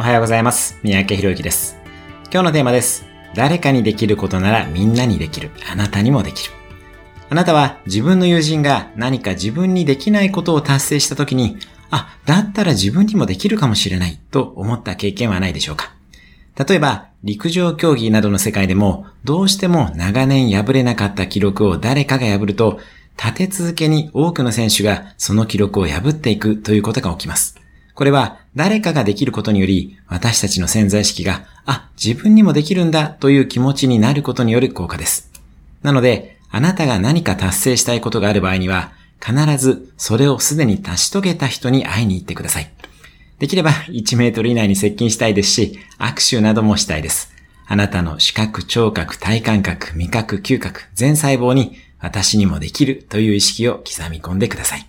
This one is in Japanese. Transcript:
おはようございます。三宅博之です。今日のテーマです。誰かにできることならみんなにできる。あなたにもできる。あなたは自分の友人が何か自分にできないことを達成した時に、あ、だったら自分にもできるかもしれないと思った経験はないでしょうか例えば、陸上競技などの世界でも、どうしても長年破れなかった記録を誰かが破ると、立て続けに多くの選手がその記録を破っていくということが起きます。これは誰かができることにより、私たちの潜在意識が、あ、自分にもできるんだという気持ちになることによる効果です。なので、あなたが何か達成したいことがある場合には、必ずそれをすでに成し遂げた人に会いに行ってください。できれば1メートル以内に接近したいですし、握手などもしたいです。あなたの視覚、聴覚、体感覚、味覚、嗅覚、全細胞に私にもできるという意識を刻み込んでください。